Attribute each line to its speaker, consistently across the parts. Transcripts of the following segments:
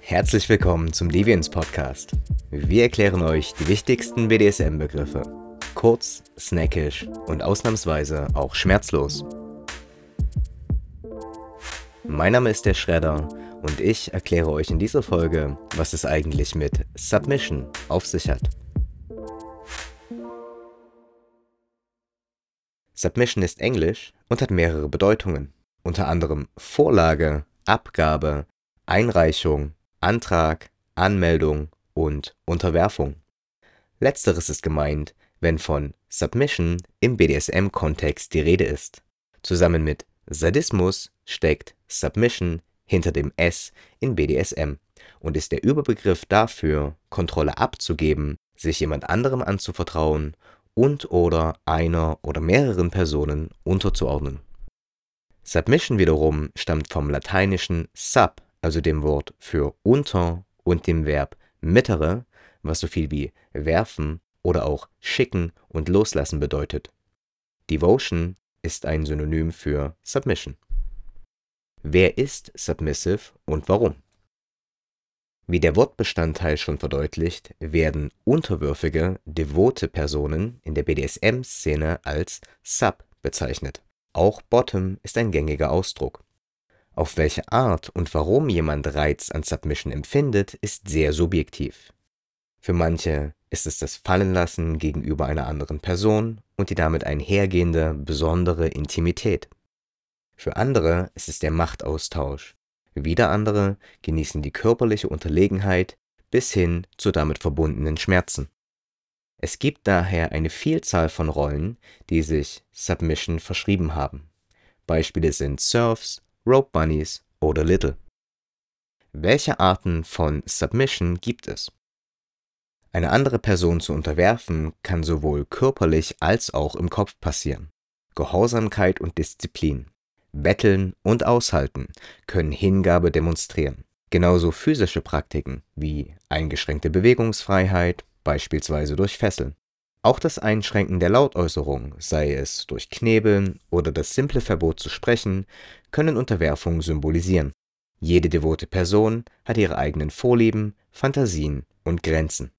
Speaker 1: Herzlich willkommen zum Deviants Podcast. Wir erklären euch die wichtigsten BDSM-Begriffe. Kurz, snackisch und ausnahmsweise auch schmerzlos. Mein Name ist der Schredder und ich erkläre euch in dieser Folge, was es eigentlich mit Submission auf sich hat. Submission ist Englisch und hat mehrere Bedeutungen, unter anderem Vorlage, Abgabe, Einreichung, Antrag, Anmeldung und Unterwerfung. Letzteres ist gemeint, wenn von Submission im BDSM-Kontext die Rede ist. Zusammen mit Sadismus steckt Submission hinter dem S in BDSM und ist der Überbegriff dafür, Kontrolle abzugeben, sich jemand anderem anzuvertrauen und oder einer oder mehreren Personen unterzuordnen. Submission wiederum stammt vom lateinischen sub also dem Wort für unter und dem Verb mittere, was so viel wie werfen oder auch schicken und loslassen bedeutet. Devotion ist ein Synonym für Submission. Wer ist submissive und warum? Wie der Wortbestandteil schon verdeutlicht, werden unterwürfige, devote Personen in der BDSM-Szene als Sub bezeichnet. Auch Bottom ist ein gängiger Ausdruck. Auf welche Art und warum jemand Reiz an Submission empfindet, ist sehr subjektiv. Für manche ist es das Fallenlassen gegenüber einer anderen Person und die damit einhergehende besondere Intimität. Für andere ist es der Machtaustausch. Wieder andere genießen die körperliche Unterlegenheit bis hin zu damit verbundenen Schmerzen. Es gibt daher eine Vielzahl von Rollen, die sich Submission verschrieben haben. Beispiele sind Surfs, Rope Bunnies oder Little. Welche Arten von Submission gibt es? Eine andere Person zu unterwerfen kann sowohl körperlich als auch im Kopf passieren. Gehorsamkeit und Disziplin, Betteln und Aushalten können Hingabe demonstrieren. Genauso physische Praktiken wie eingeschränkte Bewegungsfreiheit, beispielsweise durch Fesseln. Auch das Einschränken der Lautäußerung, sei es durch Knebeln oder das simple Verbot zu sprechen, können Unterwerfung symbolisieren. Jede devote Person hat ihre eigenen Vorlieben, Fantasien und Grenzen.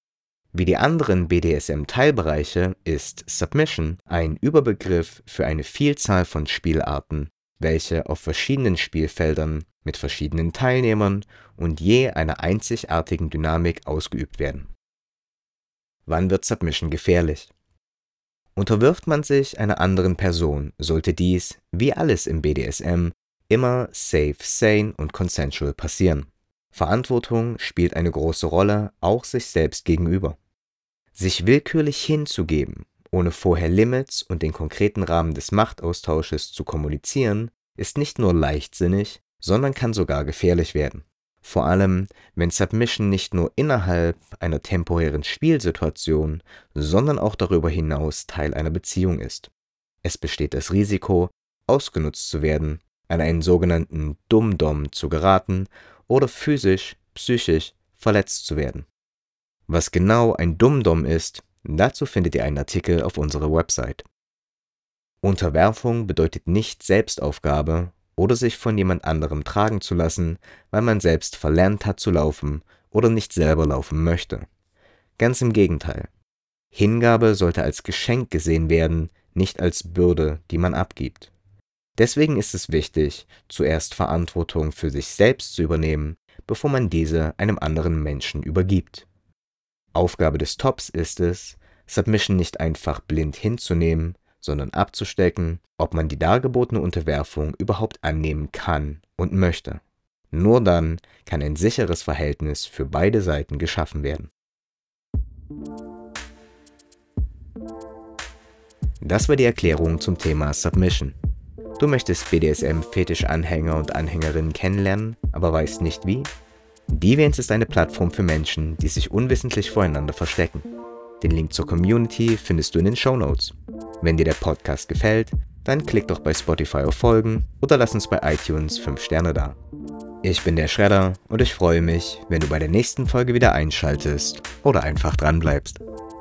Speaker 1: Wie die anderen BDSM-Teilbereiche ist Submission ein Überbegriff für eine Vielzahl von Spielarten, welche auf verschiedenen Spielfeldern mit verschiedenen Teilnehmern und je einer einzigartigen Dynamik ausgeübt werden Wann wird Submission gefährlich? Unterwirft man sich einer anderen Person, sollte dies, wie alles im BDSM, immer safe, sane und consensual passieren. Verantwortung spielt eine große Rolle, auch sich selbst gegenüber. Sich willkürlich hinzugeben, ohne vorher Limits und den konkreten Rahmen des Machtaustausches zu kommunizieren, ist nicht nur leichtsinnig, sondern kann sogar gefährlich werden. Vor allem, wenn Submission nicht nur innerhalb einer temporären Spielsituation, sondern auch darüber hinaus Teil einer Beziehung ist. Es besteht das Risiko, ausgenutzt zu werden, an einen sogenannten Dumm-Dom zu geraten oder physisch, psychisch verletzt zu werden. Was genau ein Dumm-Dom ist, dazu findet ihr einen Artikel auf unserer Website. Unterwerfung bedeutet nicht Selbstaufgabe oder sich von jemand anderem tragen zu lassen, weil man selbst verlernt hat zu laufen oder nicht selber laufen möchte. Ganz im Gegenteil. Hingabe sollte als Geschenk gesehen werden, nicht als Bürde, die man abgibt. Deswegen ist es wichtig, zuerst Verantwortung für sich selbst zu übernehmen, bevor man diese einem anderen Menschen übergibt. Aufgabe des Tops ist es, Submission nicht einfach blind hinzunehmen, sondern abzustecken, ob man die dargebotene Unterwerfung überhaupt annehmen kann und möchte. Nur dann kann ein sicheres Verhältnis für beide Seiten geschaffen werden. Das war die Erklärung zum Thema Submission. Du möchtest BDSM-Fetisch-Anhänger und Anhängerinnen kennenlernen, aber weißt nicht wie? Deviants ist eine Plattform für Menschen, die sich unwissentlich voreinander verstecken. Den Link zur Community findest du in den Show Notes. Wenn dir der Podcast gefällt, dann klick doch bei Spotify auf Folgen oder lass uns bei iTunes 5 Sterne da. Ich bin der Schredder und ich freue mich, wenn du bei der nächsten Folge wieder einschaltest oder einfach dranbleibst. bleibst.